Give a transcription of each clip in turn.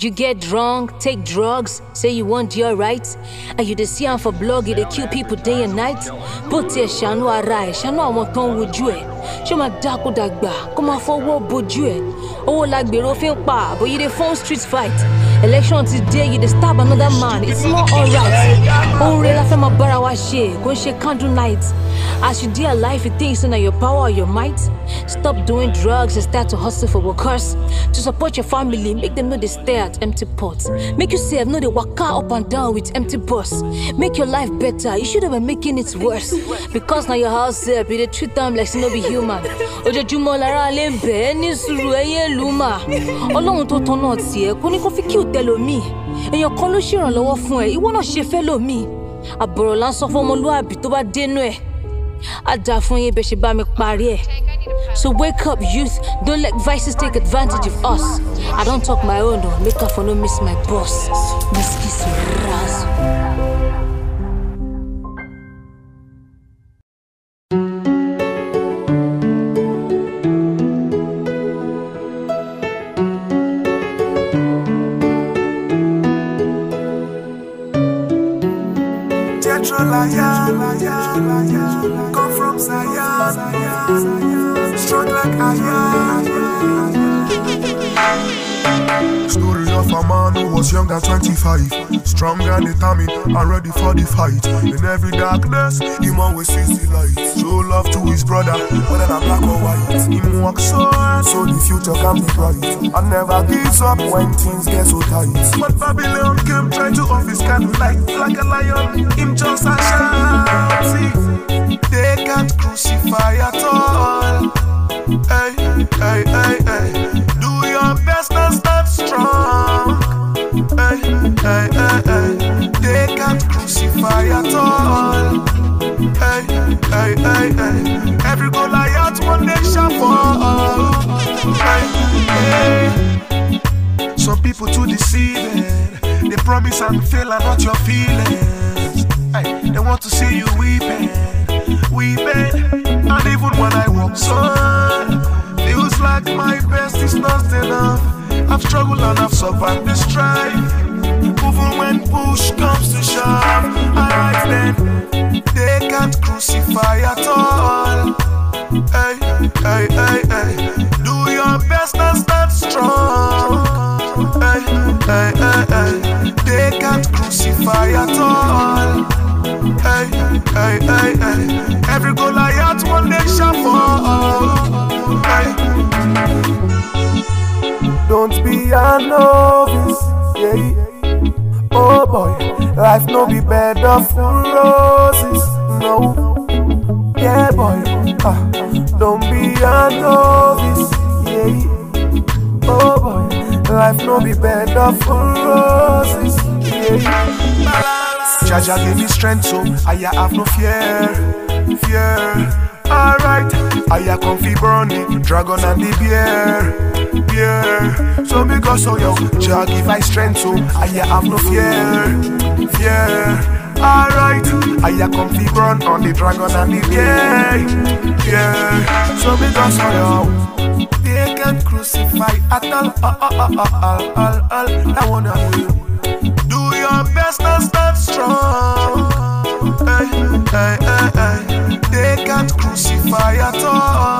You get drunk, take drugs, say you want your rights, and you dey see am for blog, dey kill people day and night. Bó tiẹ̀ ṣàánú ara ẹ̀, ṣàánú àwọn tó ń wojú ẹ̀. Ṣé máa dákú dàgbà kó máa fọwọ́ bojú ẹ̀? Owó la gbèrò fi ń pa, you dey phone street fight. Election ti dé, you dey stab another man, it's not alright. Rẹ̀ la fẹ́ máa bára wa ṣe, kò ń ṣe candle night. As you dey alive, you think say na your power or your might? Stop doing drugs and start to hustle for workers. To support your family, make them know they stare at empty pots. Make you sef no dey waka up and down with empty bus. Make your life better, you should have been making it worse. Because na your house sef, you dey treat am like say no be human. Ojoojúmọ́ lára lè ń bẹ̀ ẹ́ ní sùúrù ẹyẹ ìlú mà. Ọlọ́run tó tan náà tiẹ̀ kò ní kó fi kí ò tẹlòmíì. Èèyàn kan ló ṣèrànlọ́wọ́ fún ẹ, ìwọ náà ṣe fẹ́ lòmíì. Àbọ̀rọ̀ sọ fún ọmọlúàbí tó bá dénú ẹ̀. Á dáa fún yín bẹ́ẹ̀ ṣe bá mi parí ẹ̀. So wake up, youth. Don't let vices take advantage of us. I don't talk my own, though. Make up for no miss my boss. Miss Kiss Raz. Come from Zion, strong like iron. Man who was young at 25, strong and determined and ready for the fight. In every darkness, him always sees the light. Show love to his brother, whether I'm black or white. Him walk so hard, so the future can be bright. And never gives up when things get so tight. But Babylon came trying to off his candlelight like a lion. Him just a shout. They can't crucify at all. Hey, hey, hey, hey. Hey, hey, hey, hey. They can't crucify at all. Hey, hey, hey, hey. Every Goliath one day shall fall. Hey, hey. Some people too deceiving. They promise and fail are not your feelings. Hey, they want to see you weeping, weeping. And even when I walk so feels like my best is not enough. I've struggled and I've survived the strife. Even when push comes to shove, alright then, they can't crucify at all. Hey, hey, hey, hey. Do your best and stand strong. Hey, hey, hey, hey. They can't crucify at all. Hey, hey, hey, hey. Every Goliath one day shall fall. Hey. Don't be a novice, yeah. Oh boy, life no be bed of roses, no. Yeah, boy, ah, don't be a novice, yeah. Oh boy, life no be bed of roses, yeah. Jah Jah give me strength, so I have no fear, fear. Alright, I come fi burn the dragon and the bear, bear. So because of yo, Jah give I strength, so I have no fear, fear. Alright, I come fi burn on the dragon and the bear, yeah. So because of yo, they can crucify at all, all, all, all, all. I wanna do. Do your best and stand strong. Hey, hey, hey, hey. They can't crucify at all.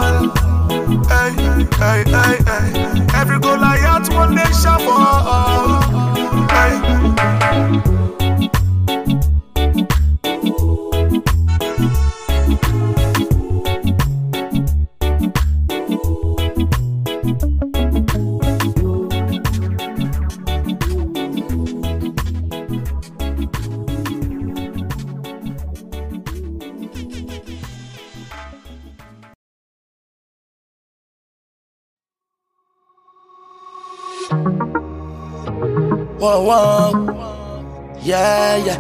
Whoa, whoa. Yeah, yeah.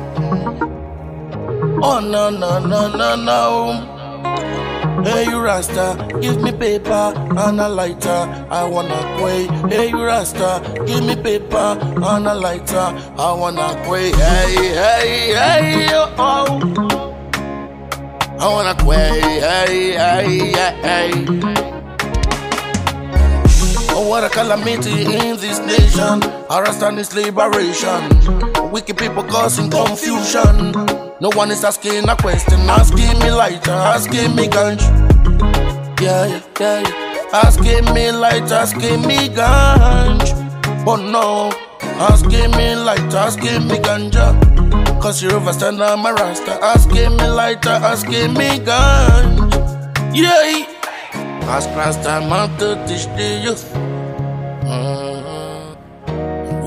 Oh, no, no, no, no, no. Hey, you Rasta, give me paper and a lighter. I wanna quay. Hey, you Rasta, give me paper and a lighter. I wanna quay. Hey, hey, hey, oh, oh. I wanna quay. Hey, hey, hey, hey. What a calamity in this nation. Arresting is liberation. Wicked people causing confusion. No one is asking a question, asking me lighter, asking me ganj. Yeah, yeah, yeah. Asking me light, asking me ganj. But no, asking me light, asking me ganja. Cause you overstand I'm a rasta. Asking me lighter, asking me ganj. Yeah. Ask Rasta man to teach the youth.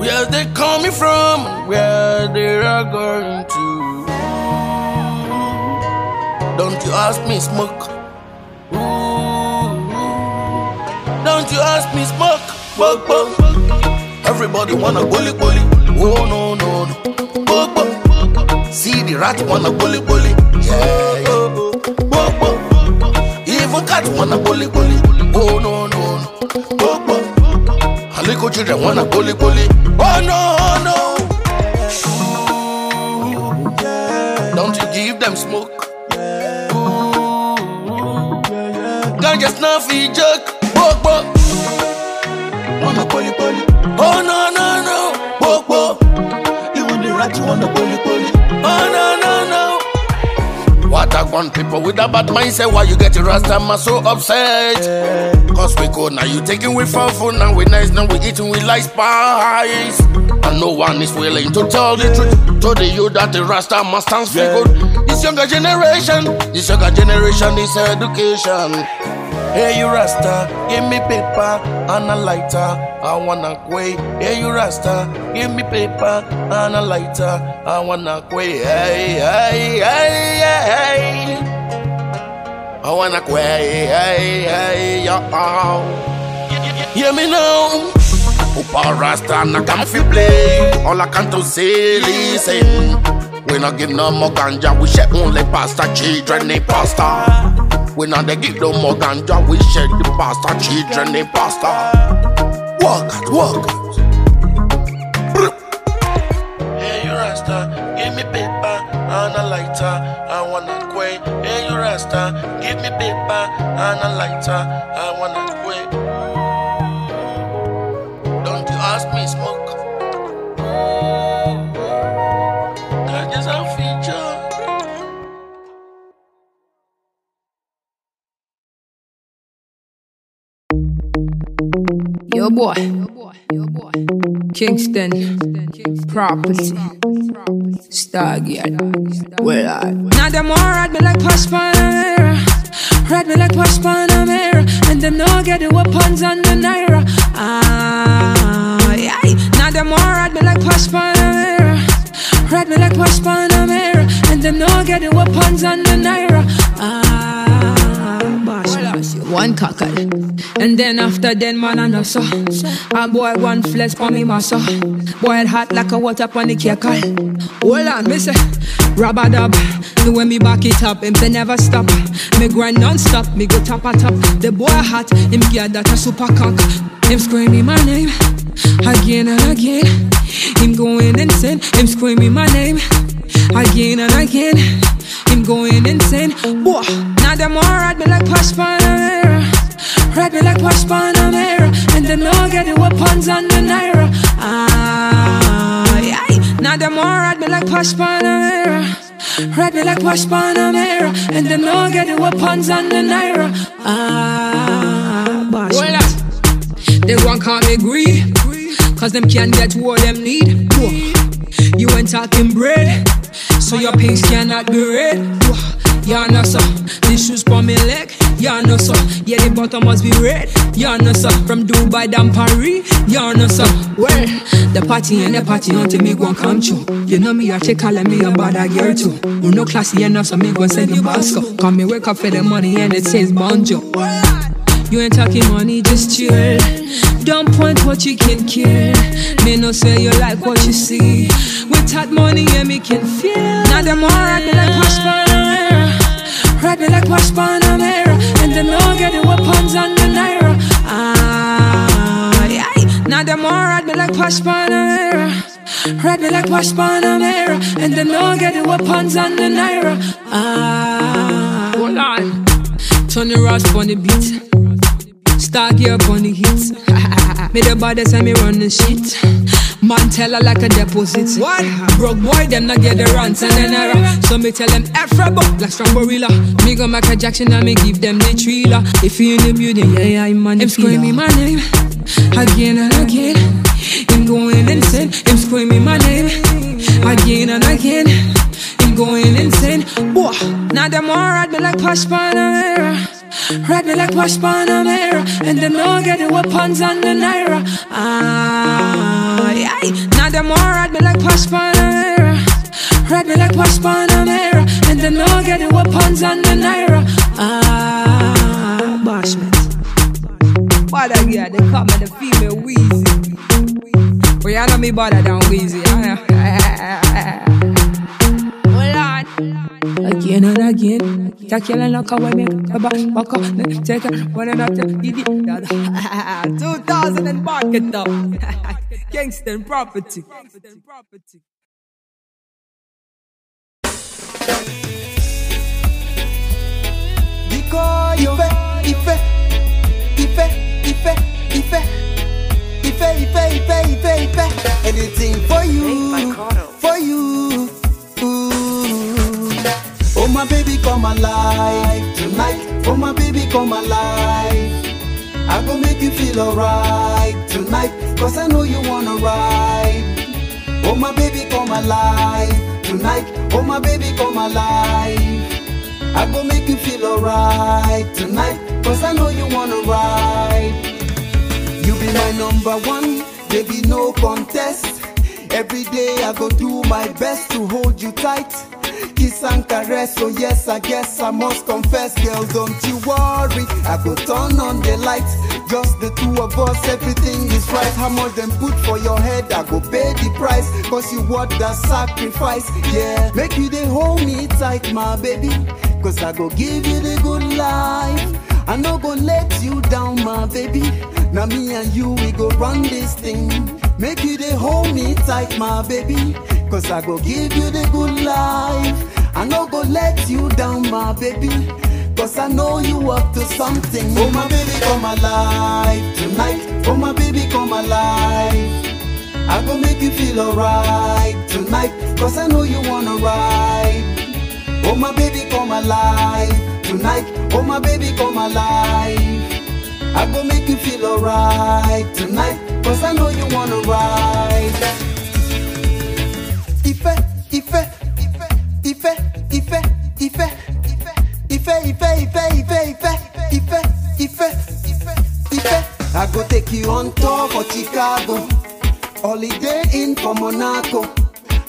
Where they coming from, and where they are going to. Don't you ask me smoke. Don't you ask me smoke. Bug, bug. Everybody wanna bully bully. Oh no no no. Bug, bug. See the rat wanna bully bully. Yeah yeah. Bug, bug. Even cat wanna bully bully. Oh no no no. Bug, bug. Little children wanna bully bully. Oh no oh no. Don't you give them smoke. Ganja snuff he joke. Bug, bug. Wanna bully bully. Oh no no no. Bug, bug. Even the rat wanna bully bully. Oh no no no. What I want people with a bad mindset, why you get your rasta so upset? Cause we go now, you taking with fun food, now we nice, now we eating with like spice. And no one is willing to tell the truth to the you that the rasta must stands for good. This younger generation, this younger generation is education. Hey you Rasta, give me paper and a lighter. I wanna quay. Hey you Rasta, give me paper and a lighter. I wanna quay. Hey hey hey hey. I wanna quay. Hey hey yo. Hear me now. Upa Rasta I come fi play. All I can to say listen. We not give no more ganja, we share only pasta, children they pasta. We not they give no more ganja, we share the pasta, children they pasta. Walk out, walk out. Hey, you Rasta, give me paper and a lighter. I wanna quay. Hey, you Rasta, give me paper and a lighter. I wanna quay. Don't you ask me smoke. That is a feature. Yo boy, Kingston, property, Stargate, well I. Now them all ride me like Porsche Ride me like Porsche Panamera, and them no get the weapons on the Naira. Ah, yeah. Now them all ride me like Porsche Panamera, ride me like Porsche Panamera, and them no get the weapons on the Naira. Ah, one cockle. And then after then, man, I know so. A boy one flesh for me, massa. Boy hot like a water on the kettle. Hold on, me say, rubber dub. The when me back it up, him say never stop. Me grind non-stop, me go top a top. The boy hot, him get that a super cock. Him screaming my name again and again. Him going insane, him screaming my name again and again. Him going insane. Boy, now them all ride me like Porsche Panamera. Ride me like Porsche Panamera. And them all get the weapons on the Naira. Ah, yeah. Now them all ride me like Porsche Panamera. Ride me like Porsche Panamera. And them all get the weapons on the Naira. Ah, boss. Well, they want call me greed. Cause them can't get what them need. Whoa. You ain't talking bread. So your pinks cannot be red. Yeah, no, sir. These shoes for me leg. Yeah, no, sir. Yeah, the bottom must be red. Yeah, no, sir. From Dubai down Paris. Yeah, no, sir. Well, the party and the party until me gon' come true. You know me, I actually calling me a bad girl too. You no classy enough, so me gon' send you Bosco. Call me wake up for the money and it says bonjo. You ain't talking money, just chill. Don't point what you can kill. Me no say you like what you see. With that money, yeah, me can feel. Now them all ride me like Porsche Panamera. Ride me like Porsche Panamera. And them all get the weapons on the Naira. Ah, yeah. Now them all ride me like Porsche Panamera. Ride me like Porsche Panamera. And them all get the weapons on the Naira. Ah, hold on. Turn the Ross on the beat. Star gear up on the hits. me the baddest and me run the shit. Man tell her like a deposit. What? Broke boy, them not get the runs and then error. So me tell them Afro like strong gorilla. Me go Michael Jackson and me give them the thriller. If you in the building, yeah, yeah, I'm on the Him screaming my name again and again. Him going insane. Him screaming my name again and again. Going insane. Whoa. Now them all ride me like Porsche Panamera. Ride me like Porsche Panamera. And them all get the weapons on the Naira. Ah, yeah. Now them all ride me like Porsche Panamera. Ride me like Porsche Panamera. And them all get the weapons on the Naira. Ah, Bashment. Bother girl, they call me the female Weezy. Well, you know me better than Weezy. Hold on. Again and again. Take your line like a women. Back up, take it. One and after. 2000 and back it up. Kingston property. Because Ife, Ife, Ife, Ife, Ife, Ife, Ife, Ife, Ife, Ife. Anything for you, for you. Oh my baby, come alive tonight. Oh my baby, come alive. I go make you feel alright tonight, cause I know you wanna ride. Oh my baby, come alive tonight. Oh my baby, come alive. I go make you feel alright tonight, cause I know you wanna ride. You be my number one, baby, no contest. Every day I go do my best to hold you tight. Kiss and caress, so yes, I guess I must confess, girl, don't you worry. I go turn on the lights, just the two of us, everything is right. How much them put for your head, I go pay the price, cause you what the sacrifice, yeah. Make you they hold me tight, my baby, cause I go give you the good life. I no go let you down, my baby. Now me and you, we go run this thing. Make you they hold me tight, my baby. Cause I go give you the good life. I no go let you down, my baby. Cause I know you up to something. Oh my baby, come alive tonight. Oh my baby, come alive. I go make you feel alright tonight. Cause I know you wanna ride. Oh my baby, come alive tonight. Oh my baby, come alive. I go make you feel alright tonight. Cause I know you wanna ride. Ife, Ife, Ife, Ife, Ife, Ife, Ife, Ife, Ife, Ife, Ife, Ife. I go take you on tour for Chicago, holiday in Monaco.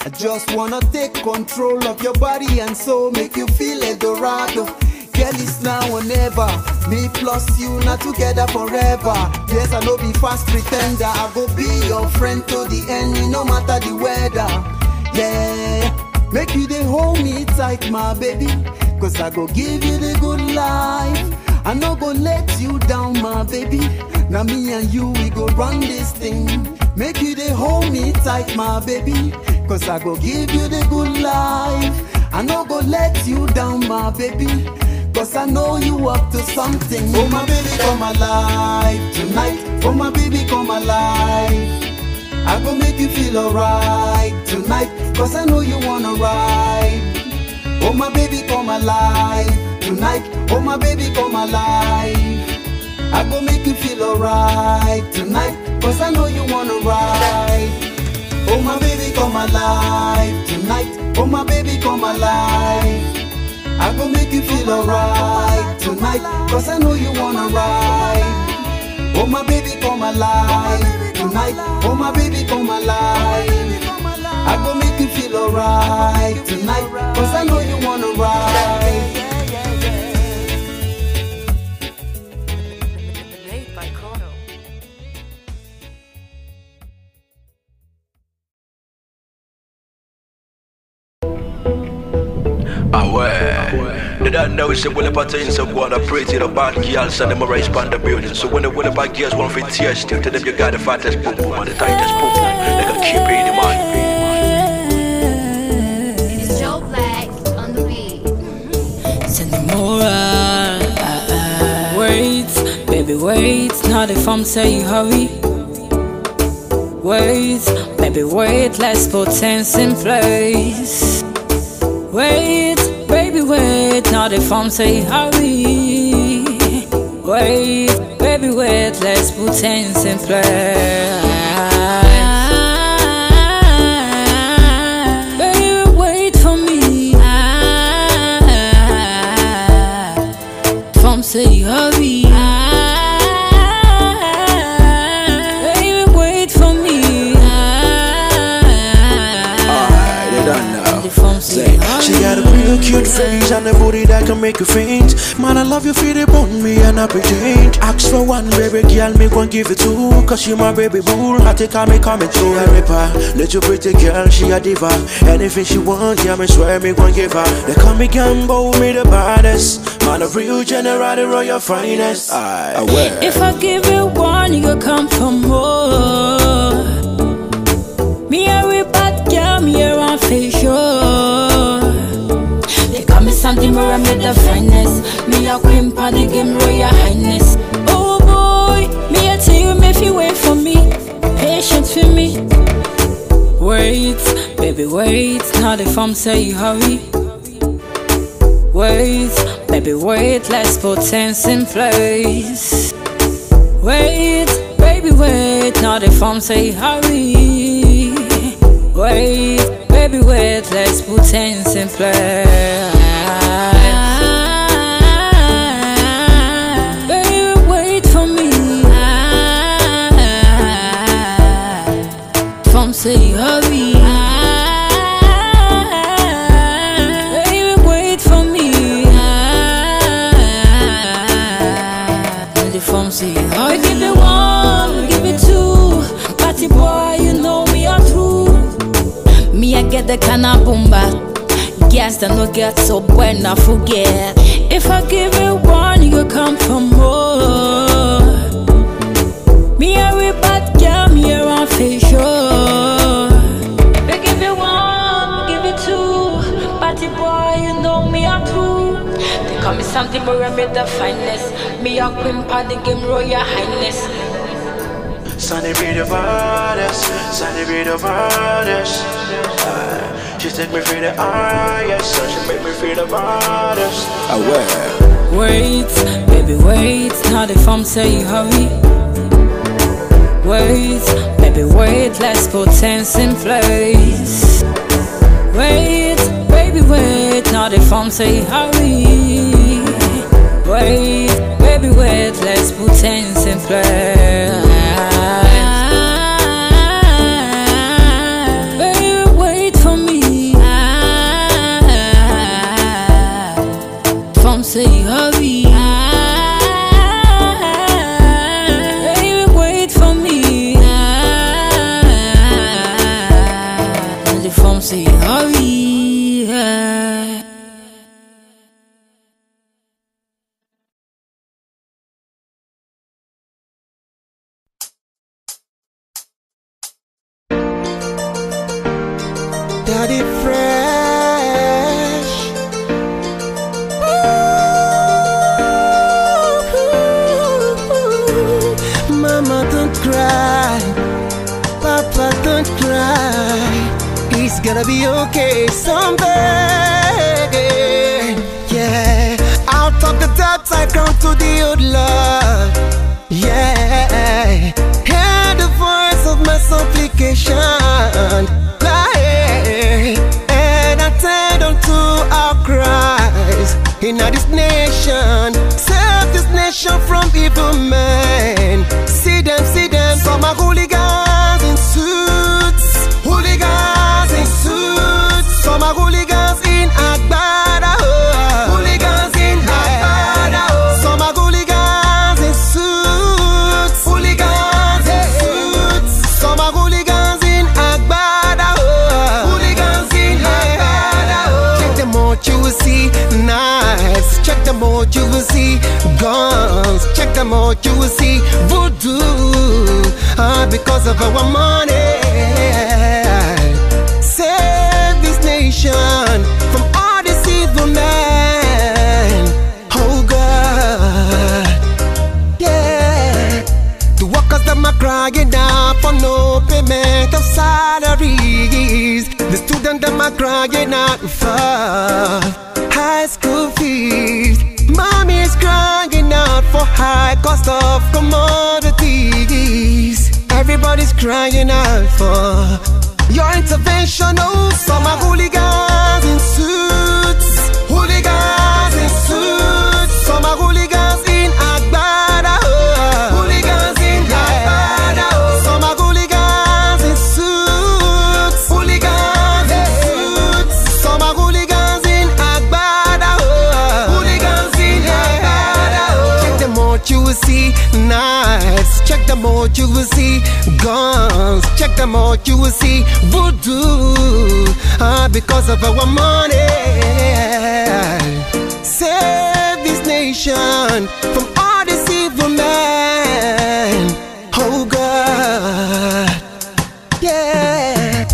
I just wanna take control of your body and soul, make you feel Eldorado. Girl, it's now or never. Me plus you, not together forever. Yes, I know be fast pretender. I go be your friend to the end, no matter the weather. Yeah, make you the hold me tight, my baby. Cause I go give you the good life. I no go let you down, my baby. Now me and you, we go run this thing. Make you the hold me tight, my baby. Cause I go give you the good life. I no go let you down, my baby. Cause I know you up to something. Oh my baby, come alive tonight. Oh my baby, come alive. I go make you feel alright tonight. Cause I know you wanna ride. Oh my baby, come alive tonight. Oh my baby, come alive. I go make you feel alright tonight. Cause I know you wanna ride. Oh my baby, come alive tonight. Oh my baby, come alive. I go make you feel alright tonight. Cause I know you wanna ride. Oh my baby, come alive tonight. Oh my baby, come alive. I go make you feel alright tonight. Cause I know you wanna ride. Ouais. They know it's a will about things of one I pray to the bad girls and them a raise on the building. So when the will about girls want fit tears still to them you got the fattest boom boom and the tightest boom boom. They can keep it in mind. It's Joe Black on the beat. Uh, uh, wait, baby, wait. Not if I'm say hurry. Wait, baby, wait, let's put things in place. Wait, baby, wait, now the phone say hurry. Wait, baby, wait, let's put things in place. Baby, wait for me. Phone say got a real cute face and a booty that can make you faint. Man, I love you, feel it on me and I pretend. Ask for one, baby girl, me gon' give it two. Cause she my baby boo. I take her, me coming to a ripper. Little pretty girl, she a diva. Anything she want, yeah, me swear me gon' give her. They call me Gambo, me the baddest. Man, a real general, the royal finest. I, I wear. If I give you one, you come for more. Me a Something more, I'm the finest. Me a queen for the game, royal highness. Oh boy, me a tell you, if you wait for me, patience for me. Wait, baby, wait. Now the phone say hurry. Wait, baby, wait, let's put things in place. Wait, baby, wait, now the phone say hurry. Wait, baby, wait, let's put things in place. Say hurry. Baby, wait for me. Give it one, give it two. Party boy, you know are. Me, I get the kind of boomba. Gas that no get so when I forget. If I give it one, you come for more. They me something more, I'm the finest. Me a queen party game, royal highness. Sunny be the baddest, Sunny be the baddest. Uh, she take me for the highest, so she make me feel the baddest. I wear. Wait, baby, wait. Now the phone say hurry. Wait, baby, wait. Let's put things in place. Wait, baby, wait. Now the phone say hurry. Wait, baby, wait. Let's put things in place. Check them out, you will see guns. Check them out, you will see voodoo. Ah, because of our money. Save this nation from all these evil men. Oh God, yeah. The workers them are crying out for no payment. fees. The student them are crying out for high school fees. Mommy is crying out for high cost of commodities. Everybody's crying out for your intervention. Oh, some are hooligans in suits, hooligans in suits. Some are hooligans them out, you will see guns. Check them out, you will see voodoo. Ah, because of our money. Save this nation from all these evil men. Oh God, yeah.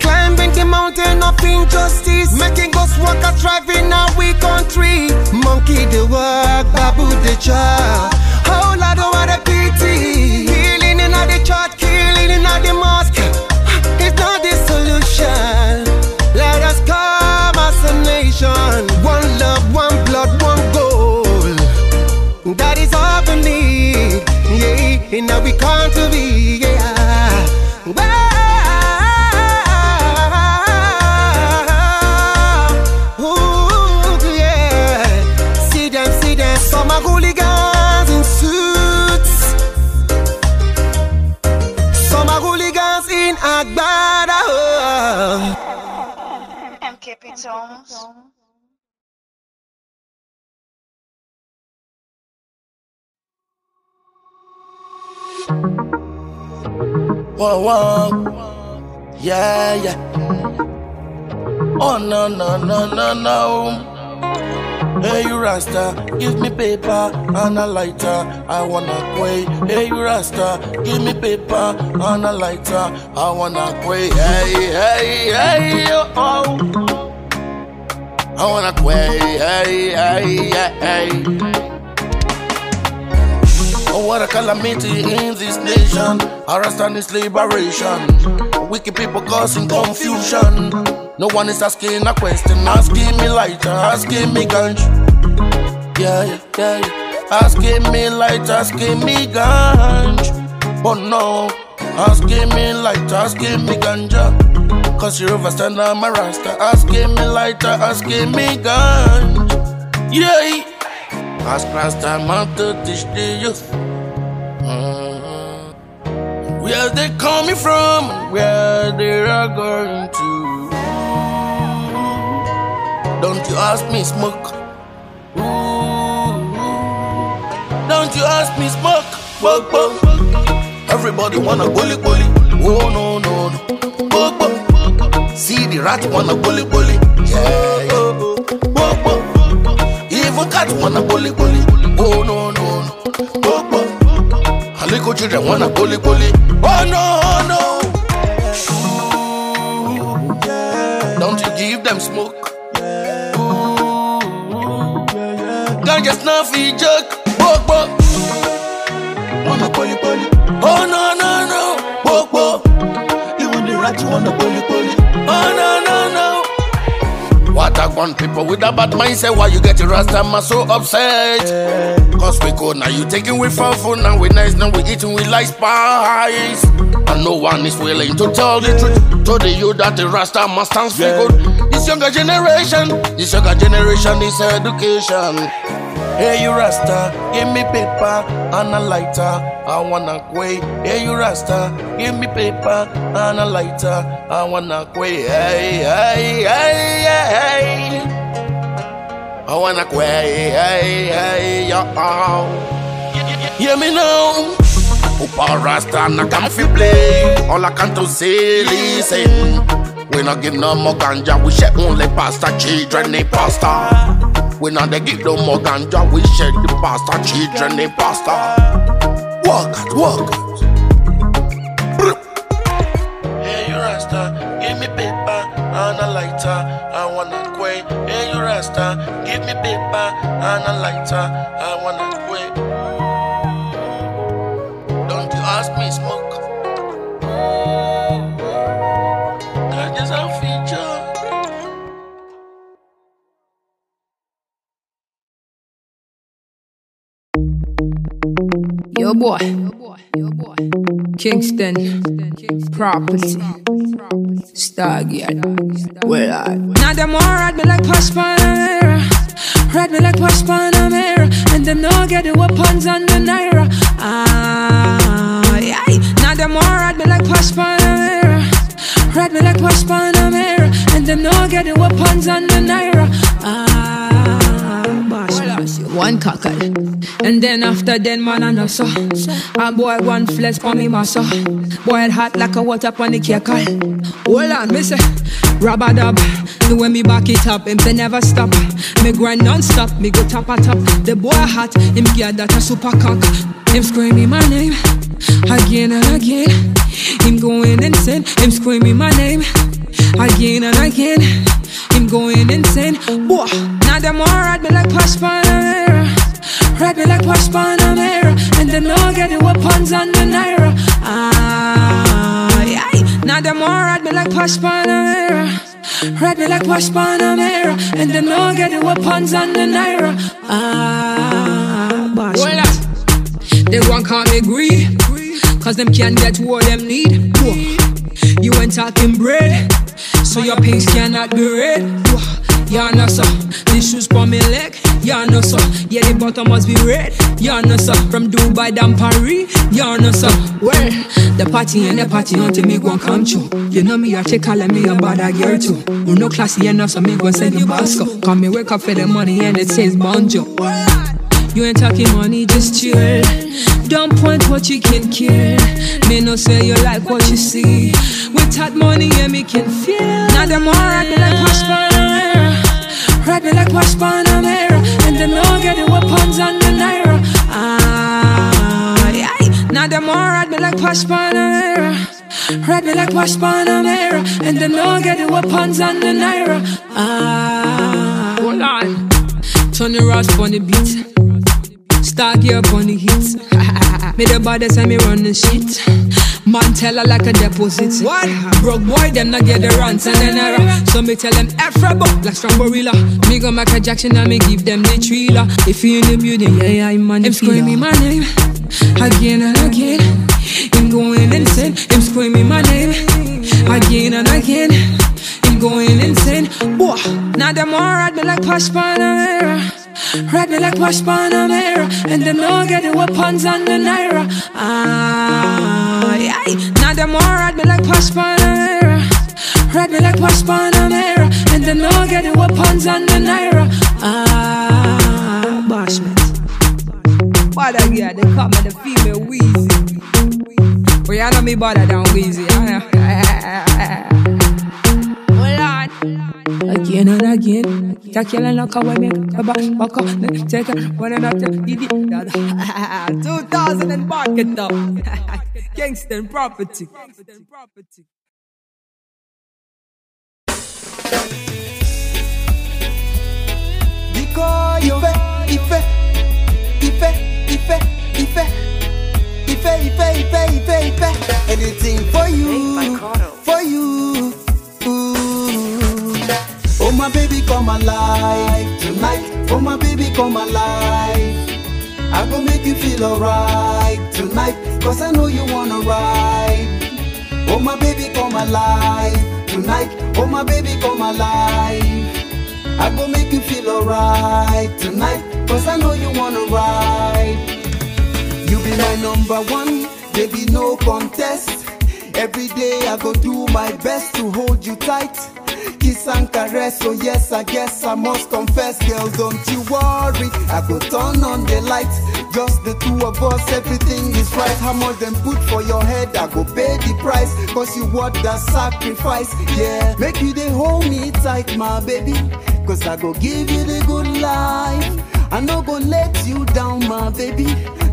Climbing the mountain of injustice, making us workers driving our we country. Monkey the work, babu the job. Pity. In church, killing in the mosque. It's not the solution. Let us come as a nation. One love, one blood, one goal. That is all we need. Yeah, and now we come to be. Yeah. Whoa, whoa. Yeah, yeah. Oh, no, no, no, no, no. Hey, you Rasta, give me paper and a lighter. I wanna quay. Hey, you Rasta, give me paper and a lighter. I wanna quay. Hey, hey, hey, oh, oh. I wanna quay. Hey, hey, hey, hey. Oh, what a calamity in this nation. Arresting is liberation. Wicked people causing confusion. No one is asking a question. Asking me lighter, asking me ganj. Yeah, yeah, yeah. Asking me light, asking me ganj. But oh, no, asking me light, asking me ganja. Cause you overstand I'm a rasta. Asking me lighter, asking me ganj. Yeah. Ask Rasta man to teach the youth. Where they coming from, where they are going to. Don't you ask me smoke. Ooh. Don't you ask me smoke. Smoke, smoke. Everybody wanna bully bully. Oh no no no. Smoke, smoke. See the rat wanna bully bully. Yeah yeah. Smoke, smoke. Even cat wanna bully bully. Oh no no little children wanna bully bully. Oh no no. Don't you give them smoke. Ooh. Ganja snuff he joke. Bok bok. Wanna bully bully. Oh no no no. Bok bok. Even the rat wanna bully bully. Oh no no no. What I want people with a bad mindset, why you get your rasta man so upset? Cause we cool, now you taking with for food, now we nice, now we eating with like spice. And no one is willing to tell the truth to the you that the rasta must stands for good. This younger generation, this younger generation is education. Hey you Rasta, give me paper and a lighter. I wanna quay. Hey you Rasta, give me paper and a lighter. I wanna quay. Hey, hey, hey, hey, hey. I wanna quay. Hey, hey, yo. Hear me now. Upa Rasta na come fi play. All I can to say listen. We not give no more ganja, we share only pasta, children, they pasta. We not they give no more ganja, we share the pasta, children, they pasta. Walk out, walk out. Hey, you Rasta, give me paper and a lighter. I wanna faster. Give me paper and a lighter. I wanna quit. Don't you ask me smoke. That's just a feature. Yo, boy. Kingston, property, Stargate, well I. Now them all ride me like Porsche Panamera, ride me like Porsche Panamera, and them no get the weapons on the Naira. Ah, yeah. Now them all ride me like Porsche Panamera, ride me like Porsche Panamera, and them no get the weapons on the Naira. Ah, one cockle. And then after then, man, I know so. A boy, one flesh for me, massa. Boy, it hot like a water on the cake. Hold on, me say, rubber dub. The way me back it up, him say never stop. Me grind non-stop, me go top a top. The boy hot, him get that a super cock. Him screaming my name, again and again. Him going insane, him screaming my name, again and again. Him going insane, boy. Now them all ride me like Porsche Panamera. Ride me like Porsche Panamera. And them all get the weapons on the Naira. Ah. Now them all ride me like Porsche Panamera. Ride me like Porsche Panamera. And them all get the weapons on the Naira. Ah, bosh. Well, they want call me greedy. Cause them can't get what them need. You ain't talking bread. So your pinks cannot be red. Yeah, no, sir. These shoes for me leg. Yeah, no, sir. Yeah, the bottom must be red. Yeah, no, sir. From Dubai down Paris. Yeah, no, sir. Well, the party and the party until me gon' come true. You know me, I check calling me a bad girl too. You no classy enough, so me gon' send you Bosco. Come me wake up for the money and it says bonjo. You ain't talking money, just chill. Don't point what you can kill. Me no say you like what you see. With that money, yeah, me can feel. Now them all me like Porsche Ride me like Porsche Panamera. And them all get the weapons on the Naira. Ah, yeah. Now them all ride me like Porsche Panamera. Ride me like Porsche Panamera. And them all get the weapons on the Naira. Ah, hold on. Turn the rust on the beat. Start gear up on the hits. me the baddest and me run the shit. Man tell her like a deposit. What? Broke boy, them not get the runs and then error. So me tell them Afro like strong gorilla. Me go Michael Jackson and me give them the thriller. If you in the building, yeah, yeah, I'm on the Him screaming my name again and again. Him going insane. Him screaming my name again and again. Him going insane. Boy, now them all ride me like Porsche Panamera. Ride me like Porsche Panamera. And them all get the weapons on the Naira. Ah, yeah. Now them all ride me like Porsche Panamera. Ride me like Porsche Panamera. And them all get the weapons on the Naira. Ah, Bashment. Bother yeah, they call me the female Weezy. But you know me better than Weezy. Again and again. Take your look away, make a back, back up, take it, one and after, did it, 2000 and back it up. Kingston property. You Ife, Ife, Ife, Ife, Ife, Ife, Ife, Ife, Ife, anything for you, for you. Oh my baby, come alive tonight. Oh my baby, come alive. I go make you feel alright tonight, cause I know you wanna ride. Oh my baby, come alive tonight. Oh my baby, come alive. I go make you feel alright tonight, cause I know you wanna ride. You be my number one, baby, no contest. Every day I go do my best to hold you tight. Kiss and caress, so yes, I guess I must confess, girl, don't you worry. I go turn on the lights, just the two of us, everything is right. How much them put for your head, I go pay the price, cause you what the sacrifice, yeah. Make you they hold me tight, my baby, cause I go give you the good life. I no go let you down, my baby.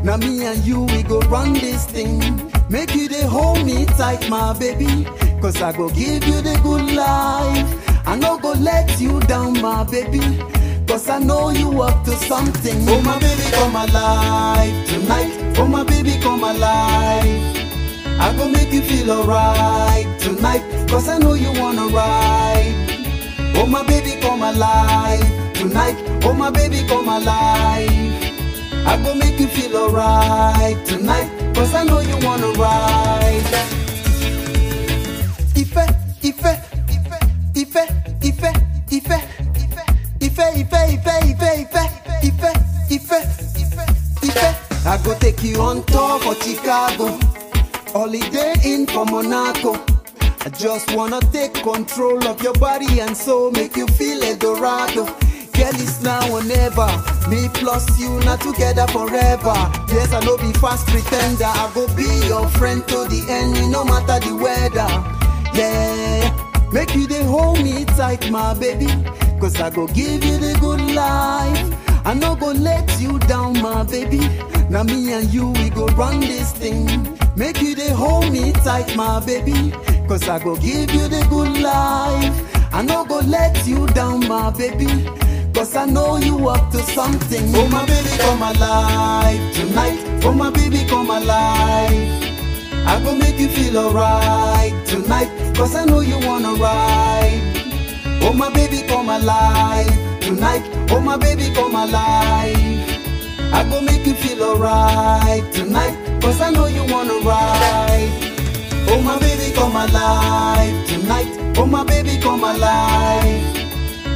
Now me and you, we go run this thing. Make you the hold me tight, my baby. Cause I go give you the good life. I no go let you down, my baby. Cause I know you up to something. Oh my baby, come alive tonight. Oh my baby, come alive. I go make you feel alright tonight. Cause I know you wanna ride. Oh my baby, come alive tonight. Oh my baby, come alive. I go make you feel alright tonight, Cause I know you wanna ride Ife, Ife, Ife, Ife, Ife, Ife Ife, Ife, Ife, Ife, Ife, Ife, Ife, Ife I go take you on tour for Chicago Holiday in for Monaco I just wanna take control of your body and soul Make you feel Eldorado Girl, it's now or never. Me plus you, not together forever. Yes, I know be fast pretender. I go be your friend to the end, no matter the weather. Yeah, make you they hold me tight, my baby. Cause I go give you the good life. I no go let you down, my baby. Now me and you, we go run this thing. Make you they hold me tight, my baby. Cause I go give you the good life. I no go let you down, my baby. Cause I know you up to something. Oh my baby, come alive tonight. Oh my baby, come alive. I go make you feel alright tonight. Cause I know you wanna ride. Oh my baby, come alive tonight. Oh my baby, come alive. I go make you feel alright tonight. Cause I know you wanna ride. Oh my baby, come alive tonight. Oh my baby, come alive.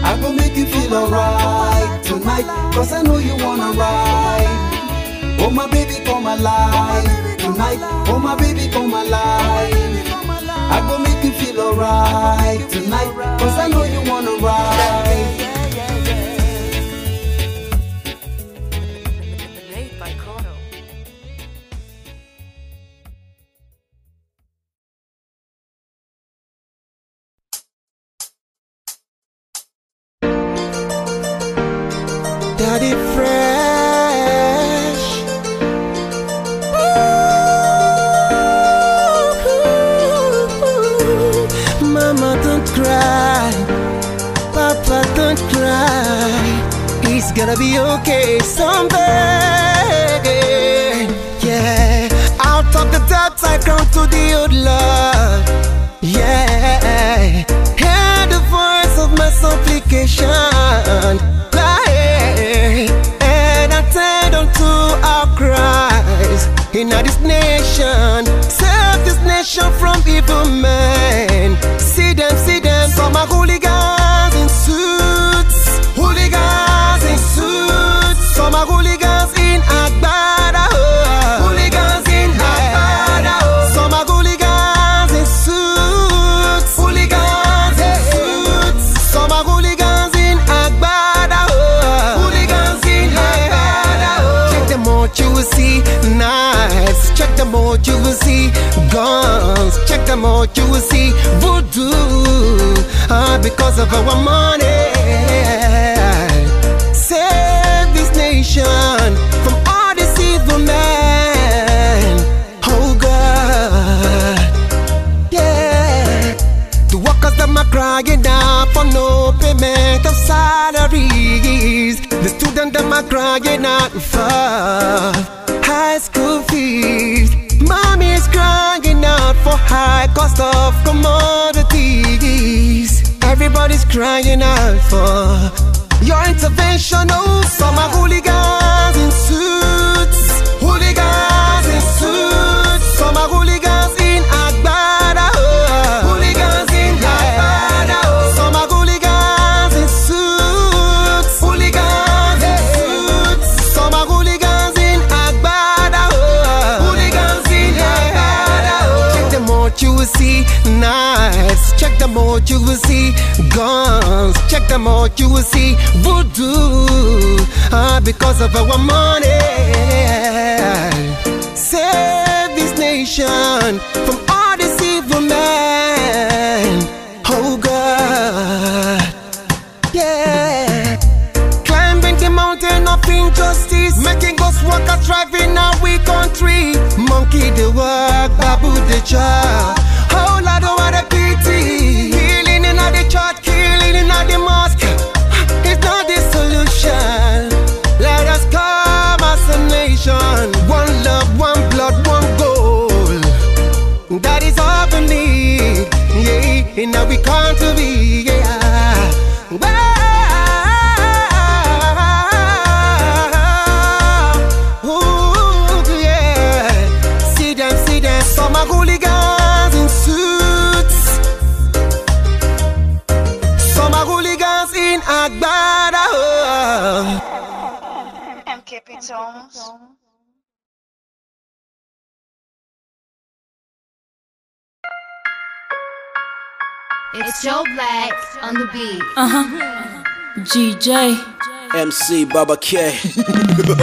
I go make you feel alright tonight. Cause I know you wanna ride. Oh my baby, come alive tonight. Oh my baby, come alive. I go make you feel alright tonight. Cause I know you wanna ride. Because of our money. Save this nation from all these evil men. Oh God, yeah. The workers them are crying out for no payment of salaries. The students them are crying out for high school fees. Mommy is crying out for high cost of commodities. Everybody's crying out for your intervention. Oh, some are hooligans in suits. Hooligans in suits. Some are hooligans in Agbada. Oh. Hooligans in Agbada. Oh. Some are hooligans in suits. Hooligans in suits. Some are hooligans in Agbada. Oh. Hooligans in Agbada. Oh. Check them out, you will see knives. Check them out, you will see guns. Check them out, you will see voodoo. Ah, because of our money. Save this nation from all these evil men. Oh God, yeah. Climbing the mountain of injustice, making us work and thrive in our we country. Monkey the work, babu the job. Solution. Let us come as a nation. One love, one blood, one goal. That is all we need. Yeah, and now we come to be. Yeah. MKP Tones. It's Joe Black on the beat. Uh huh. GJ. MC Baba K.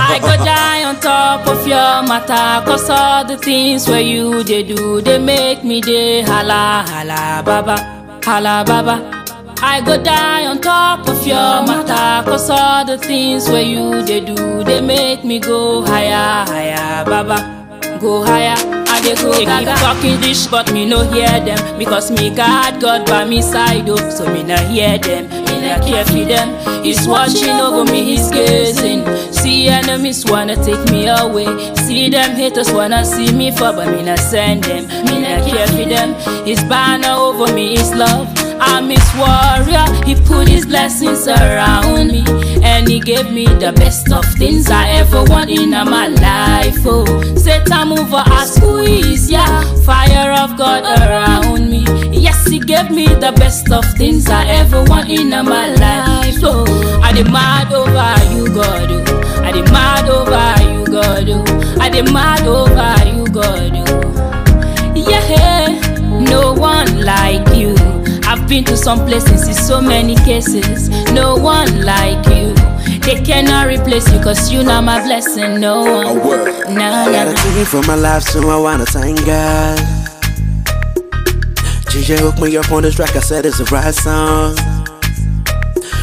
I go die on top of your matter Cause all the things where you they do They make me dey hala hala baba Hala baba I go die on top of your matter Cause all the things where you they do They make me go higher higher baba. Go higher I dey go gaga. talking dish but me no hear them Because me God God by me side oh. So me no hear them Me no care for them. He's watching over me, he's gazing. See enemies wanna take me away. See them haters wanna see me fall But me not send them Me no care for them. His banner over me is love I'm his warrior, he put his blessings around me. And he gave me the best of things I ever want in my life Oh, Satan move or squeeze, yeah. Fire of God around me. Yes, he gave me the best of things I ever want in my life Oh, I demand over you, God oh. I demand over you, God oh. I demand over you, God oh. Yeah, no one like you been to some places in so many cases. No one like you. They cannot replace you cause you know my blessing. No one. Nah, I got nah, a dream for my life, so I wanna thank God. DJ hooked me up on this track, I said it's the right song.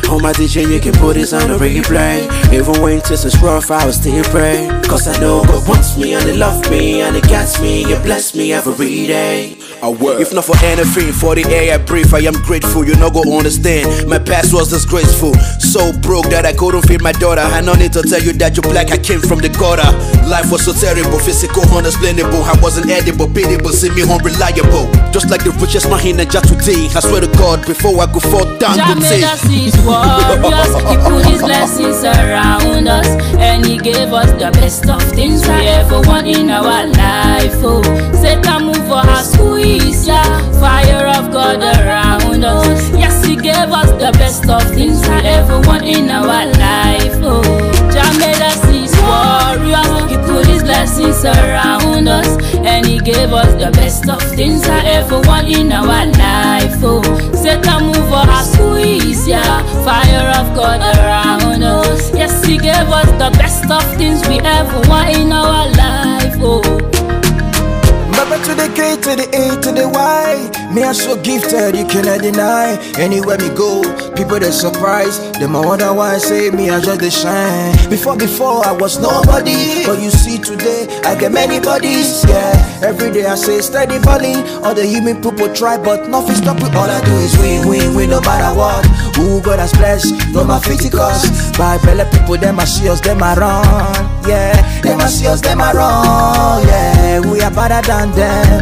On my DJ, you can put this on the replay. Even when this is rough, I will still pray. Cause I know God wants me and He loves me and He gets me, He bless me every day. I work. If not for anything, for the air I breathe, I am grateful. You no go understand. My past was disgraceful. So broke that I couldn't feed my daughter. I no need to tell you that you're black, I came from the gutter. Life was so terrible, physical, unexplainable. I wasn't edible, pitiable, see me unreliable. Just like the richest man in Jah today. I swear to God, before I go fall down, Jah made us his warriors. He put his blessings around us, and he gave us the best of things we ever want in our life. Oh, Satan move for our squeeze, yeah. Fire of God around us. Yes, he gave us the best of things we ever want in our life. Oh, Jah made us his warriors. He put his blessings around us, and he gave us the best of things I ever want in our life. Oh, Satan move for our squeeze, yeah. Fire of God around us. Yes, he gave us the best of things we ever want in our life. Oh. The K to the A to the Y. Me I so gifted, you cannot deny. Anywhere me go, people they surprise. Them I wonder why I say me I just they shine. Before before I was nobody, but you see today I get many bodies. Yeah, every day I say steady balling. All the human people try, but nothing stop it. All I do is win, win, win, no matter what. Who God has blessed, no my cause. By belly people, them I see us, them I run. Yeah, them I see us, them I run. Yeah, we are better than them.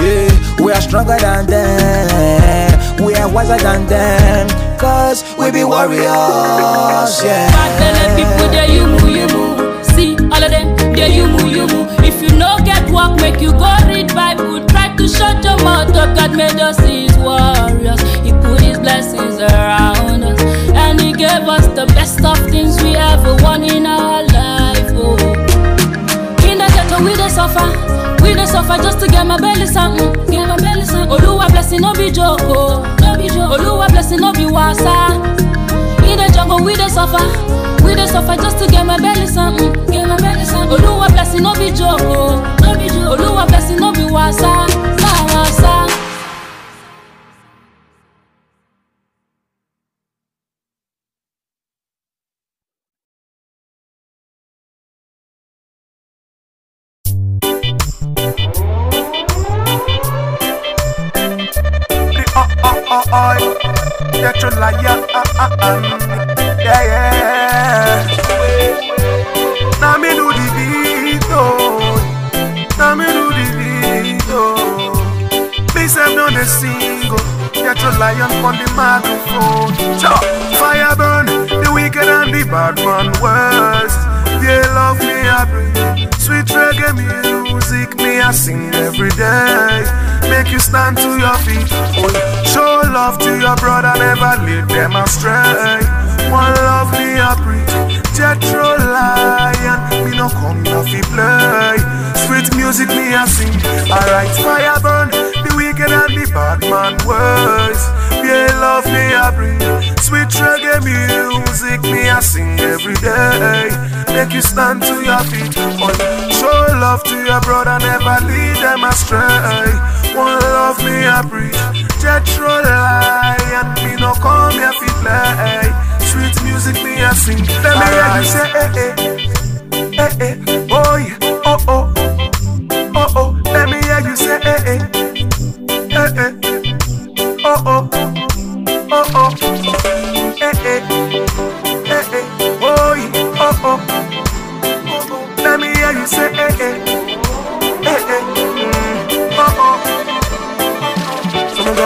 Yeah, we are stronger than them. We are wiser than them. Cause we be warriors. Yeah. Belly people, they you move, you move. See, all of them, they you move, you move. If you no get work, make you go read Bible. Try to shut your mouth up. God made us his warriors. He put his blessings around us. And he gave us the best of things we ever want in our life. Oh. In the ghetto, we dey suffer. Suffer just to get my belly something. Get my belly something. Oluwa blessing no be joke. Oh. No be joke. Oluwa blessing no be wasa. In the jungle, we dey suffer. We dey suffer just to get my belly something. Get my belly something. Oluwa blessing no be joke. Oh. No be joke. Oluwa blessing no be wasa.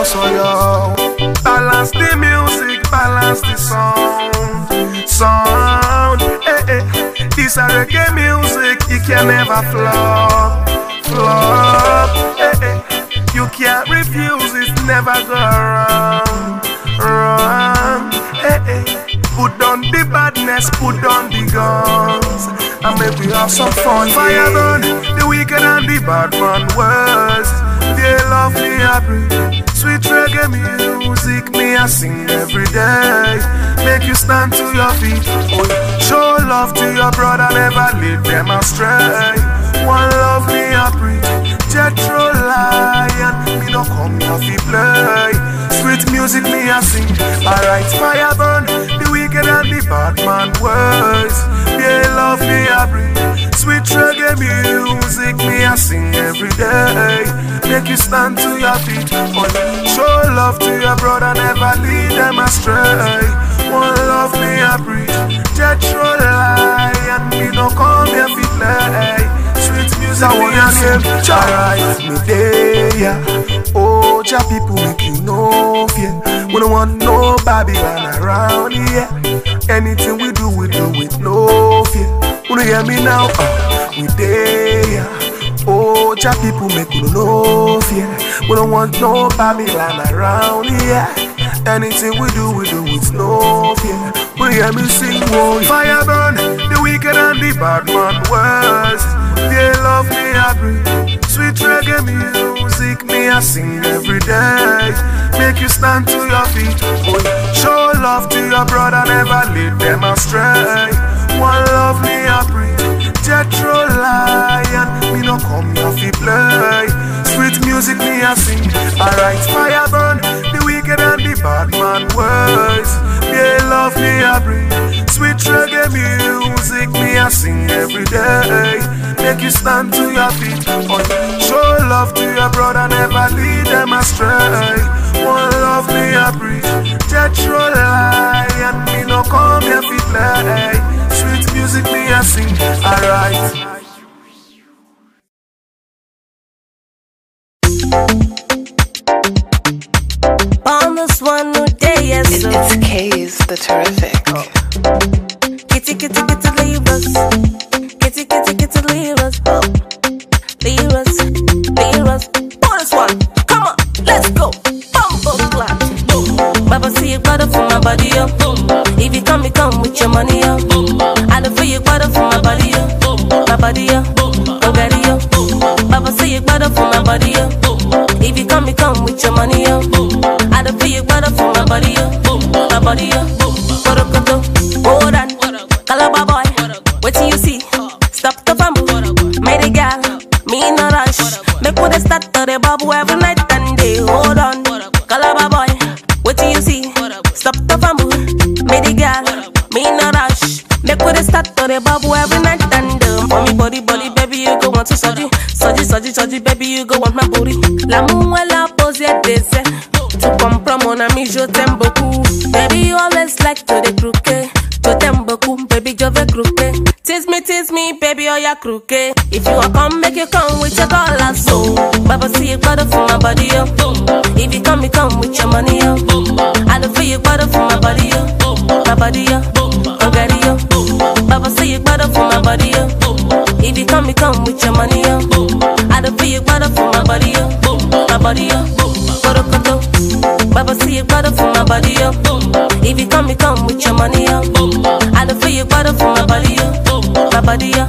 So yo. Balance the music, balance the sound, sound. Eh eh. This a reggae music, it can never flop, flop. Eh eh. You can't refuse it, never go wrong, wrong. Eh eh. Put down the badness, put down the guns, and make we have some fun. Fire burn the wicked and the bad man words. Love me, I breathe. Sweet reggae music, me I sing every day. Make you stand to your feet. Oh, yeah. show love to your brother, never lead them astray. One love me, I breathe. Jetro lion, me no come here fi play. Sweet music, me I sing. Alright, fire burn the wicked and the bad man words. They love me, I breathe. Sweet reggae music, me I sing every day. Make you stand to your feet. Oh, show love to your brother, never lead them astray. One love me, I breathe. Jetro lion, me no come here fi play. Sweet music, I I sing. Alright, me there, yeah. Oh, Jah people make you no fear. We don't want no Babylon around here. Anything we hear me now? Uh, we there. Oh, Jah people make you no fear. We don't want no Babylon around here. Anything we do, we do with no fear. Wanna hear me sing? Whoa, fire burn the wicked and the bad man words. They love me, I breathe. Sweet reggae music, me I sing every day. Make you stand to your feet. Oh, show love to your brother, never lead them astray. One love me, I breathe. Jetro lion, me no come here fi play. Sweet music, me I sing. Alright, fire burn the wicked and the bad man words. They love me, I breathe. Sweet reggae music, me I sing every day. Make you stand to your feet. Yeah. show love to your brother, never lead them astray. One love me, I breathe. Jetro lion, me no come here fi play. Sweet music, me I sing. Alright. On this one new day, yes. It, it's K's the terrific. Oh. Kitty, kitty, kitty, with your money, yo. I don't feel you butter for my body, yo. My body, yo. Croquet. If you want come, make you come with your dollar, so. Baba, see you butter for my body, yo. If you come, you come with your money, yo. I don't feel you butter for my body, yo. My body, yo. Get it, yo. Baba, see you butter for my body, yo. If you come, you come with your money, yo. I don't feel you butter for my body, yo. My body, yo. Korokoto, Baba see you brother for my body, yo. If you come, you come with your money, yo. I don't feel you brother for my body, yo. My body, yo.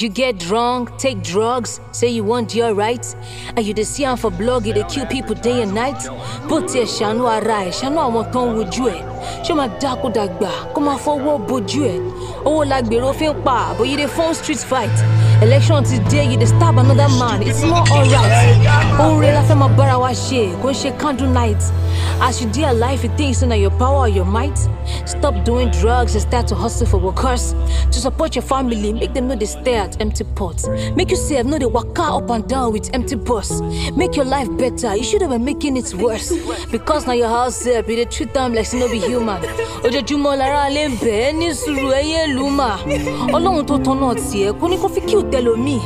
You get drunk, take drugs, say you want your rights, and you dey see am for blog, dey kill people day and night. Bó tiẹ̀ ṣàánú ara ẹ̀, ṣàánú àwọn tó ń wojú ẹ̀. Ṣé máa dákú dàgbà kó máa fọwọ́ bojú ẹ̀? Owó la gbèrò fi ń phone street fight. Election ti dé, you dey stab another man, it's more alright. Rẹ̀ la fẹ́ máa bára wa ṣe, kò ń ṣe candle night. As you dey alive, you think say na your power or your might. Stop doing drugs and start to hustle for workers. To support your family, make them know they stare at empty pots. Make yourself know they waka up and down with empty bus. Make your life better. You should have been making it worse. Because now your house self, you dey treat them like say no be human. Ojoojúmọ́ lára lè ń bẹ̀ ẹ́ ní sùúrù ẹyẹ ìlú mà. Ọlọ́run tó tan náà tiẹ̀ kò ní kó fi kí ò tẹlòmíì.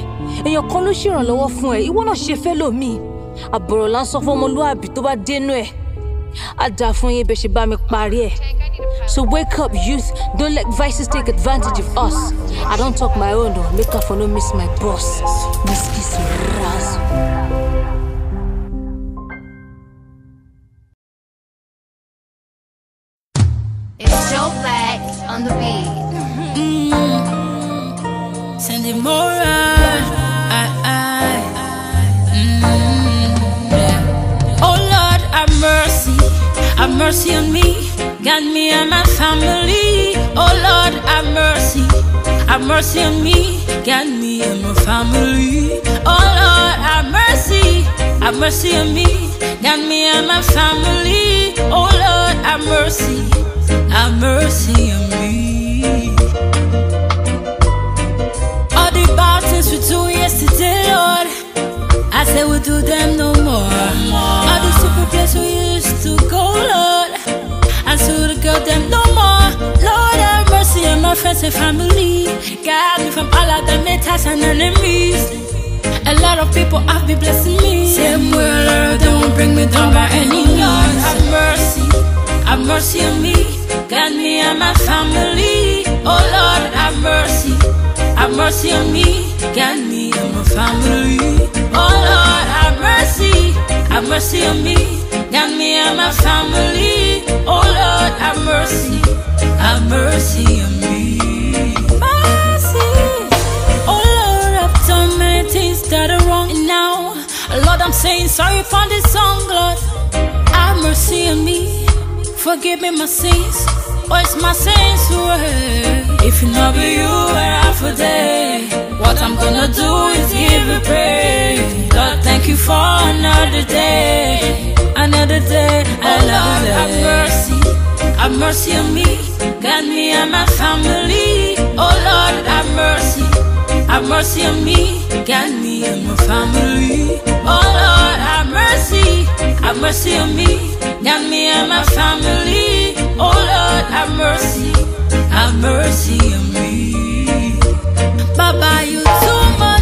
Èèyàn kan ló ṣèrànlọ́wọ́ fún ẹ, ìwọ náà ṣe fẹ́ lòmíì. Àbọ̀rọ̀ là fún ọmọlúwàbí tó bá dénú ẹ̀. Á fún yín bẹ́ẹ̀ ṣe bá mi parí ẹ̀. So wake up, youth. Don't let vices take advantage of us. I don't talk my own though. Make up for no miss my boss. Miss Kiss Raz. Got me and my family. Oh Lord, have mercy, have mercy on me, got me and my family. Oh Lord, have mercy, have mercy on me, got me and my family. Oh friends family. Guide me from all of them haters and enemies. A lot of people have been blessing me. Same way, Lord, uh, don't bring me down by any means. Have mercy, have mercy on me. Guide me and my family. Oh Lord, have mercy. Have mercy on me, guide me and my family. Oh Lord, have mercy, have mercy on me, guide me and my family. Oh Lord, have mercy, have mercy on me. Lord, I'm saying sorry for this song, Lord. Have mercy on me. Forgive me my sins. What's my sins were? If you not be you, were I for day? What I'm gonna do is give you praise. God, thank you for another day. Another day, another oh, Lord. Have mercy. Have mercy on me, God, me and my family. Oh Lord, have mercy. Have mercy on me. Got me and my family. Oh Lord, have mercy. Have mercy on me. Got me and my family. Oh Lord, have mercy. Have mercy on me. Baba, you too much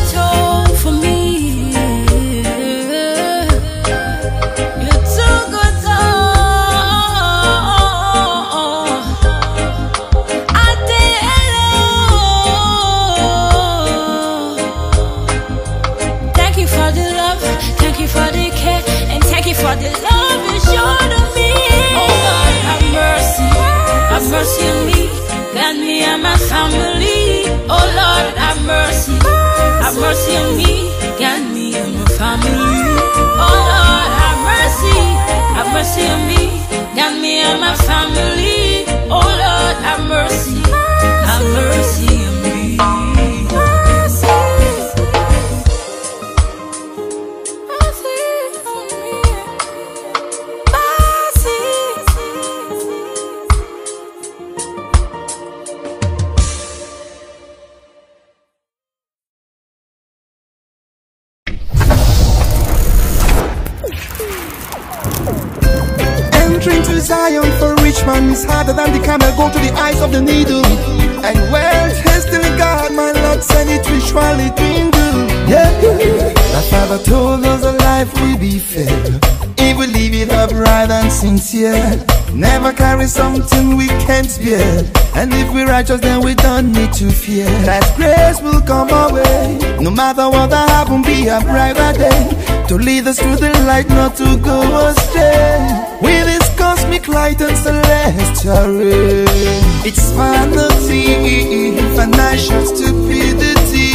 for the love you showed to me. Oh God, have mercy, have mercy on me, got me and my family. Oh Lord, have mercy, have mercy on me, got me and my family. Oh Lord, have mercy, have mercy on me, got me and my family. Oh Lord, have mercy, have mercy of the needle. And well, hastily God, my Lord said it will surely dwindle. Yeah, my father told us a life will be fair if we live it upright and sincere. Never carry something we can't bear. And if we're righteous, then we don't need to fear. That grace will come our way. No matter what that happen, be a brighter day. To lead us through the light, not to go astray. With cosmic light and celestial ray. It's vanity, financial stupidity.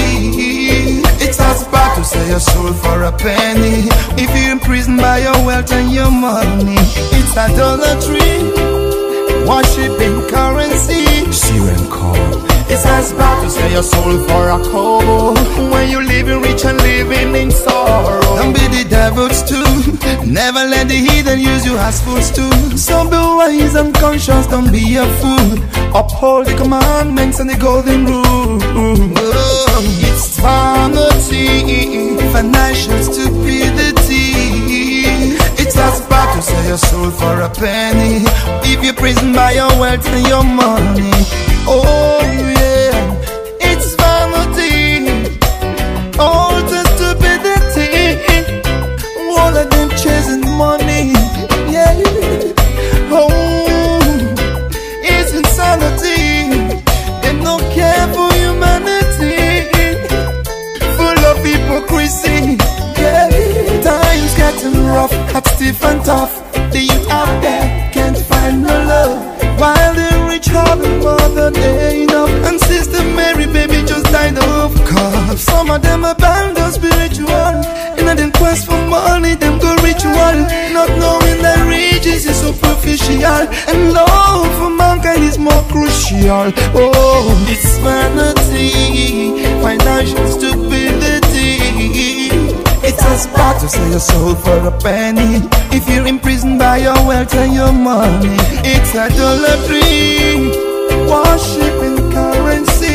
It's as bad to sell your soul for a penny. If you're imprisoned by your wealth and your money, it's idolatry. Worshipping currency. And call. It's as bad to sell your soul for a kobo When you living rich and living in sorrow. Don't be the devil's too. Never let the heathen use you as fools too. So be wise and conscious, don't be a fool. Uphold the commandments and the golden rule. Oh, It's vanity, financial stupidity It's as bad to sell your soul for a penny. If you're prisoned by your wealth and your money. Oh crucial. Oh, it's vanity Financial stupidity. It's as bad to sell your soul for a penny. If you're imprisoned by your wealth and your money It's idolatry Worshipping currency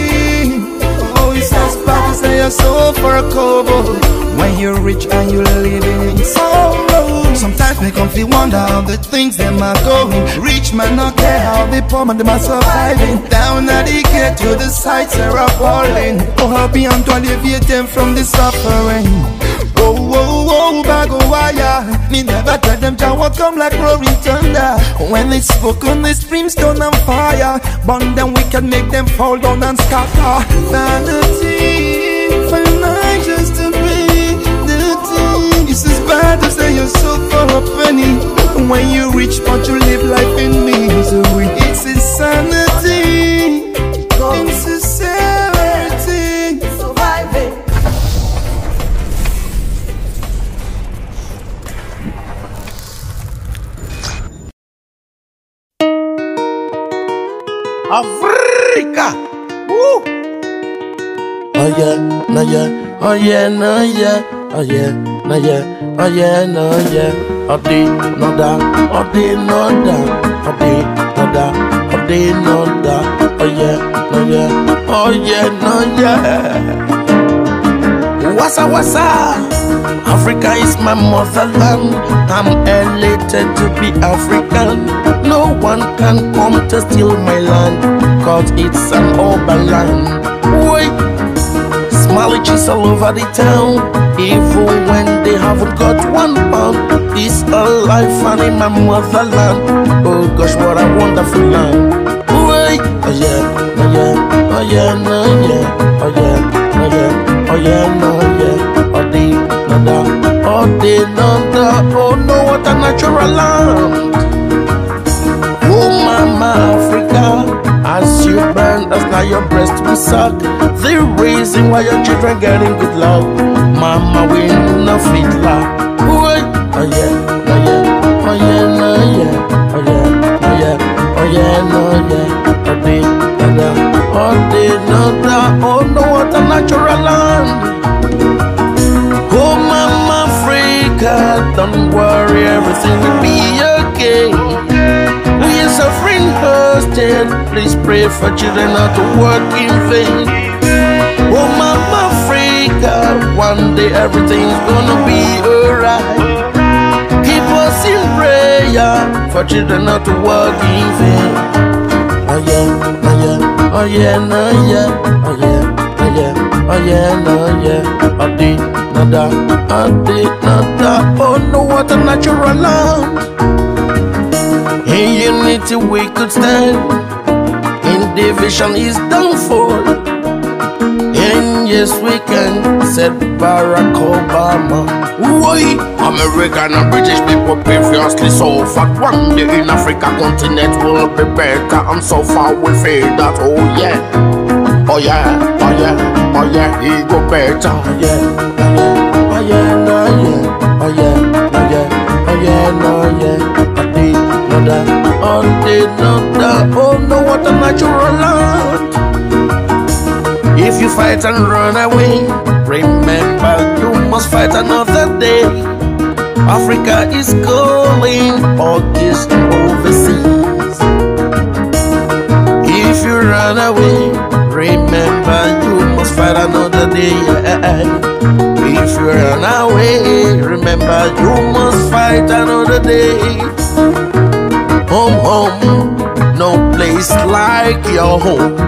it's as bad to sell your soul for a When you're rich and you're living in sorrow Sometimes me come feel wonder how the things them are going. Rich man not care how the poor man them are surviving Down at the gate to the sights are appalling Oh, happy and to alleviate them from the suffering oh, bag of wire. Me never tell them what come like roaring thunder. When they spoke on the brimstone and fire. Burn them wicked, make them fall down and scatter. Vanity, financial stupidity It's as bad as say you're so for a penny When you rich but you live life in misery. It's insanity, Africa. Woo. Oh yeah, no yeah, oh yeah, no yeah, oh yeah, no yeah, oh yeah, no yeah. Oh di, no da, oh di, no da, oh di, no nada, oh day nada, oh yeah, no yeah, oh yeah, no yeah. Wassa wassa, Africa is my motherland. I'm elated to be African. No one can come to steal my land, cause it's an urban land. Wait, Smileages all over the town, even when they haven't got one pound. It's a life and in my motherland. Oh gosh, what a wonderful land. Wait, oh yeah, oh yeah, oh yeah, no yeah, oh yeah, oh yeah, oh yeah, no yeah, oh the nada, oh the nada, oh no, what a natural land. As you burn, that's now your breast will suck. The reason why your children getting good luck, mama we no fit laugh. Oh yeah, oh yeah, oh yeah, no yeah, oh yeah, oh yeah, oh yeah, no yeah, oh nada, oh no, what a natural land. Oh mama Africa, don't worry, everything will be okay. Please pray for children not to work in vain. Oh, Mama Africa, one day everything's gonna be alright. Keep us in prayer for children not to work in vain. Oh yeah, oh yeah, oh yeah, no yeah, oh yeah, oh yeah, oh yeah, no yeah. Oh di nada, oh di nada, oh no, what a natural land. In unity we could stand. In division is downfall. And yes we can, said Barack Obama. Why? American and British people previously suffered. One day in Africa continent will be better, and so far we feel that. Oh yeah, oh yeah, oh yeah, oh yeah, he go better. Oh yeah, oh yeah, no yeah, oh yeah, oh yeah, oh yeah, no yeah. Did know that. Oh no, what a natural land. If you fight and run away, remember you must fight another day. Africa is calling, August overseas. If you run away, remember you must fight another day. If you run away, remember you must fight another day. Home, home, no place like your home.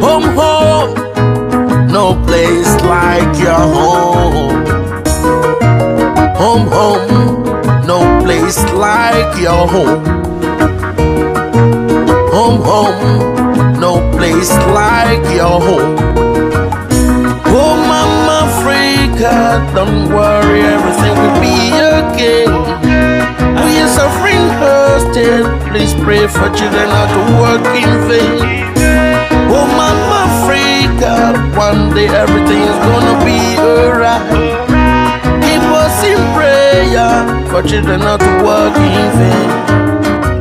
Home, home, no place like your home. Home, home, no place like your home. Home, home, no place like your home. Oh, Mama Africa, don't worry, everything will be okay. Please pray for children not to work in vain. Oh, Mama Africa, one day everything's gonna be alright. Keep us in prayer for children not to work in vain.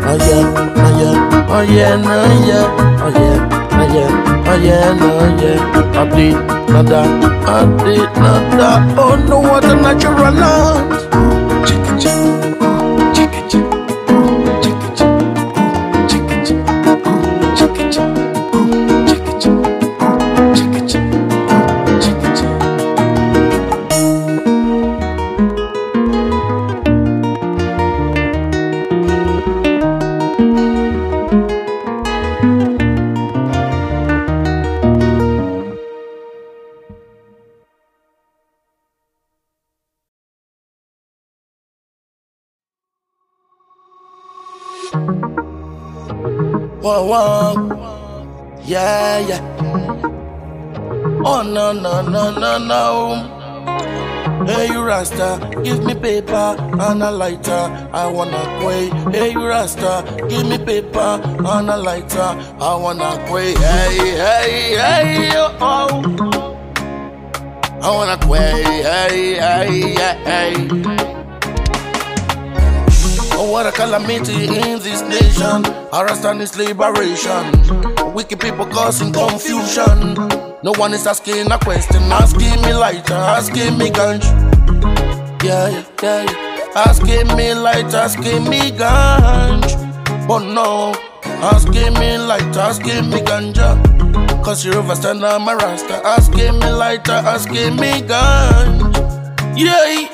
Oh yeah, oh yeah, oh yeah, no yeah, oh yeah, oh yeah, oh yeah, no yeah. I did nada, I did nada. Oh no, what a natural land. Chicka chicka, Whoa, whoa. Yeah, yeah. Oh, no, no, no, no, no. Hey, you Rasta, give me paper and a lighter. I wanna quay. Hey, you Rasta, give me paper and a lighter. I wanna quay. Hey, hey, hey, oh, oh. I wanna quay. Hey, hey, hey, hey. Oh, what a calamity in this nation. Arrest is liberation. Wicked people causing confusion. No one is asking a question. Asking me lighter, asking me ganj. Yeah, yeah. Asking me lighter, asking me ganj. But no, asking me lighter, asking me ganja. Cause you overstand I'm a rasta. Asking me lighter, asking me ganja. Yeah.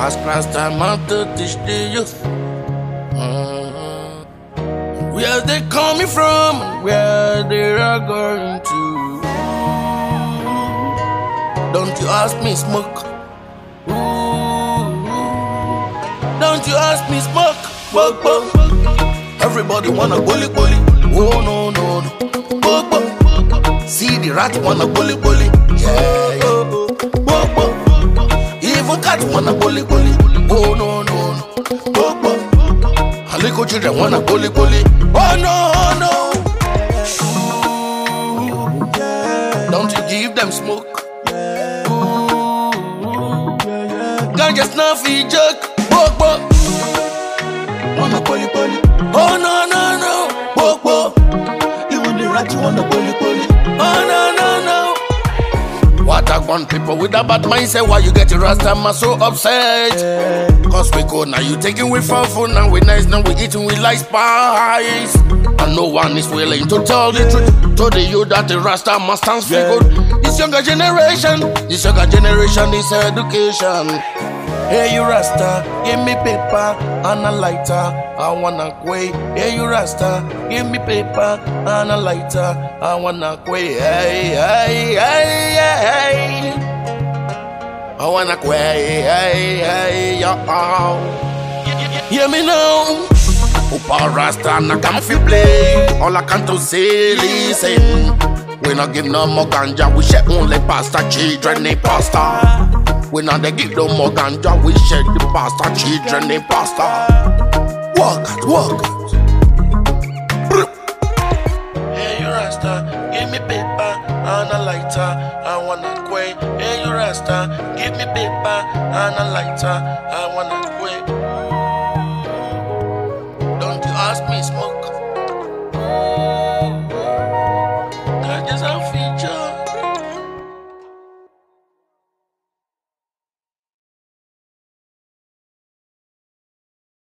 Ask Rasta man to teach the youth. Mhm. Where they coming from, where they are going to. Don't you ask me smoke. Don't you ask me smoke. Smoke, smoke. Everybody wanna bully bully. Oh no no no. Smoke, smoke. See the rat wanna bully bully. Yeah yeah. Smoke, smoke. Even cat wanna bully bully. Children wanna bully bully. Oh no no. Don't you give them smoke. Ganja snuffy joke. Bok bok. Wanna bully bully. Oh no no no. Bok bok. Even the rat wanna bully bully. Oh no no no. What I want people with a bad mindset. Why you get your rasta man so upset? Cause we go now, you taking with for food, now we nice, now we eating with like spice. And no one is willing to tell the truth. To the you that the rasta man stands for good. This younger generation, this younger generation is education. Hey you Rasta, give me paper and a lighter. I wanna quay. Hey you Rasta, give me paper and a lighter. I wanna quay. Hey hey hey hey. I wanna quay. Hey hey yo. Hear me now. Upa Rasta na come fi play. All I can to say listen. We not give no more ganja, we share only pasta, children they pasta. We not they give no more ganja, we share the pasta, children they pasta. Walk walk. Hey you Rasta, give me paper and a lighter. I wanna quay. Hey you Rasta, give me paper and a lighter. I